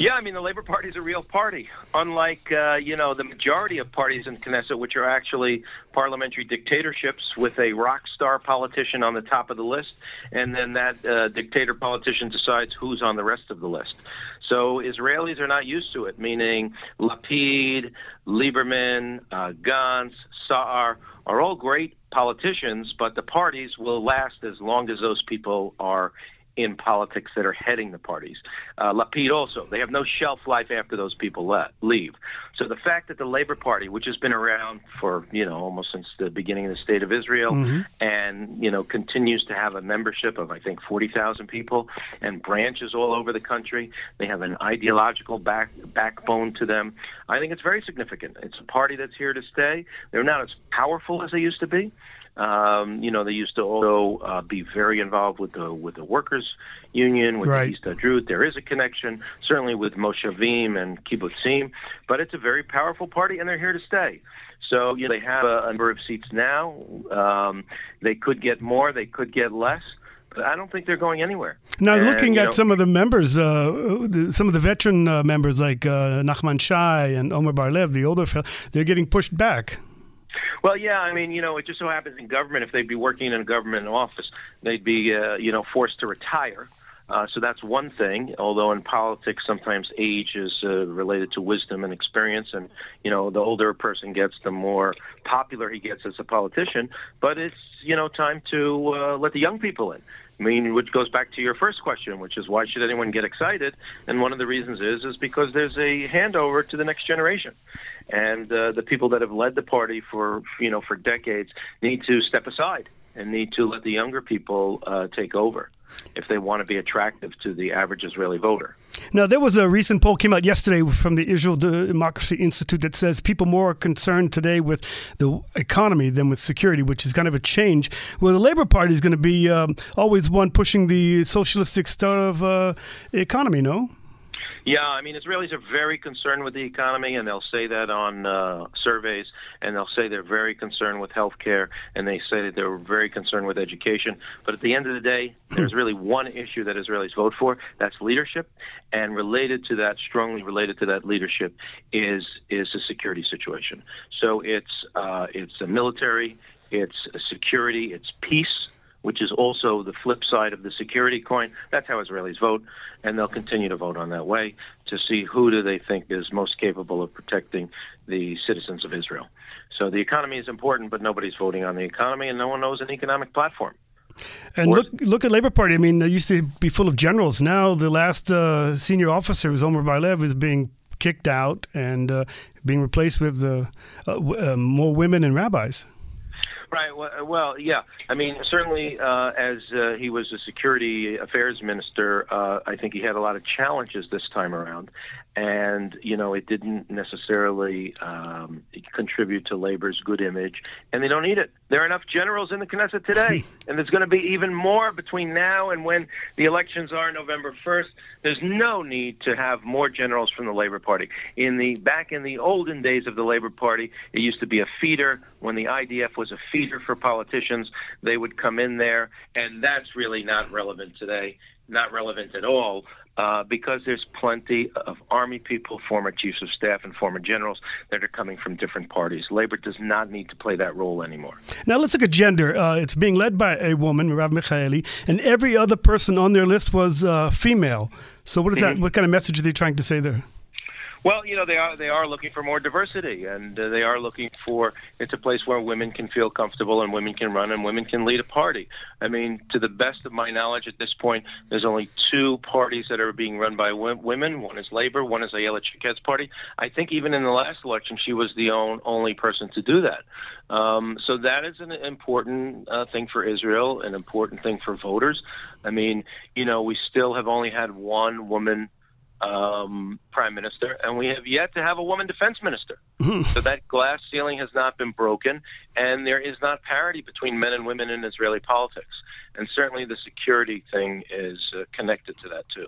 Yeah, I mean the Labor Party is a real party, unlike uh, you know the majority of parties in Knesset, which are actually parliamentary dictatorships with a rock star politician on the top of the list, and then that uh, dictator politician decides who's on the rest of the list. So Israelis are not used to it, meaning Lapid, Lieberman, uh, Gantz, Saar are all great politicians, but the parties will last as long as those people are in politics that are heading the parties. Uh, Lapid also, they have no shelf life after those people le- leave. So the fact that the Labor Party, which has been around for, you know, almost since the beginning of the State of Israel mm-hmm. and, you know, continues to have a membership of, I think, 40,000 people and branches all over the country, they have an ideological back, backbone to them. I think it's very significant. It's a party that's here to stay. They're not as powerful as they used to be. Um, you know, they used to also uh, be very involved with the with the workers' union, with right. the Histadrut. There is a connection, certainly with Moshavim and Kibbutzim, but it's a very powerful party, and they're here to stay. So you know, they have a, a number of seats now. Um, they could get more. They could get less. But I don't think they're going anywhere. Now, and, looking at know, some of the members, uh, some of the veteran uh, members like uh, Nachman Shai and Omer Bar-Lev, the older fellow, they're getting pushed back. Well, yeah, I mean, you know, it just so happens in government, if they'd be working in a government office, they'd be, uh, you know, forced to retire. Uh, so that's one thing. Although in politics, sometimes age is uh, related to wisdom and experience, and you know, the older a person gets, the more popular he gets as a politician. But it's you know time to uh, let the young people in. I mean, which goes back to your first question, which is why should anyone get excited? And one of the reasons is is because there's a handover to the next generation and uh, the people that have led the party for you know for decades need to step aside and need to let the younger people uh, take over if they want to be attractive to the average Israeli voter. Now, there was a recent poll came out yesterday from the Israel Democracy Institute that says people more are concerned today with the economy than with security, which is kind of a change. Well, the Labor Party is going to be um, always one pushing the socialistic style of uh, economy, no? Yeah, I mean, Israelis are very concerned with the economy, and they'll say that on uh, surveys, and they'll say they're very concerned with health care, and they say that they're very concerned with education. But at the end of the day, there's really one issue that Israelis vote for. That's leadership, and related to that, strongly related to that leadership, is is the security situation. So it's uh, it's a military, it's a security, it's peace which is also the flip side of the security coin. That's how Israelis vote, and they'll continue to vote on that way to see who do they think is most capable of protecting the citizens of Israel. So the economy is important, but nobody's voting on the economy, and no one knows an economic platform. And look, look at Labor Party. I mean, they used to be full of generals. Now the last uh, senior officer, who's Omer Bar-Lev, is being kicked out and uh, being replaced with uh, uh more women and rabbis. Right. Well, well, yeah. I mean, certainly, uh, as uh, he was a security affairs minister, uh, I think he had a lot of challenges this time around, and you know, it didn't necessarily um, contribute to labor's good image, and they don't need it. There are enough generals in the Knesset today, and there's going to be even more between now and when the elections are November 1st. There's no need to have more generals from the Labor Party. In the back in the olden days of the Labor Party, it used to be a feeder when the IDF was a feeder for politicians. They would come in there, and that's really not relevant today. Not relevant at all uh, because there's plenty of Army people, former chiefs of staff, and former generals that are coming from different parties. Labor does not need to play that role anymore. Now let's look at gender. Uh, it's being led by a woman, Merav Michaeli, and every other person on their list was uh, female. So what is mm-hmm. that? What kind of message are they trying to say there? Well, you know, they are they are looking for more diversity, and uh, they are looking for it's a place where women can feel comfortable and women can run and women can lead a party. I mean, to the best of my knowledge, at this point, there's only two parties that are being run by women. One is Labor, one is Ayelet Shaked's party. I think even in the last election, she was the on, only person to do that. Um, so that is an important uh, thing for Israel, an important thing for voters. I mean, you know, we still have only had one woman um, prime minister, and we have yet to have a woman defense minister. Mm-hmm. So that glass ceiling has not been broken, and there is not parity between men and women in Israeli politics. And certainly the security thing is uh, connected to that too.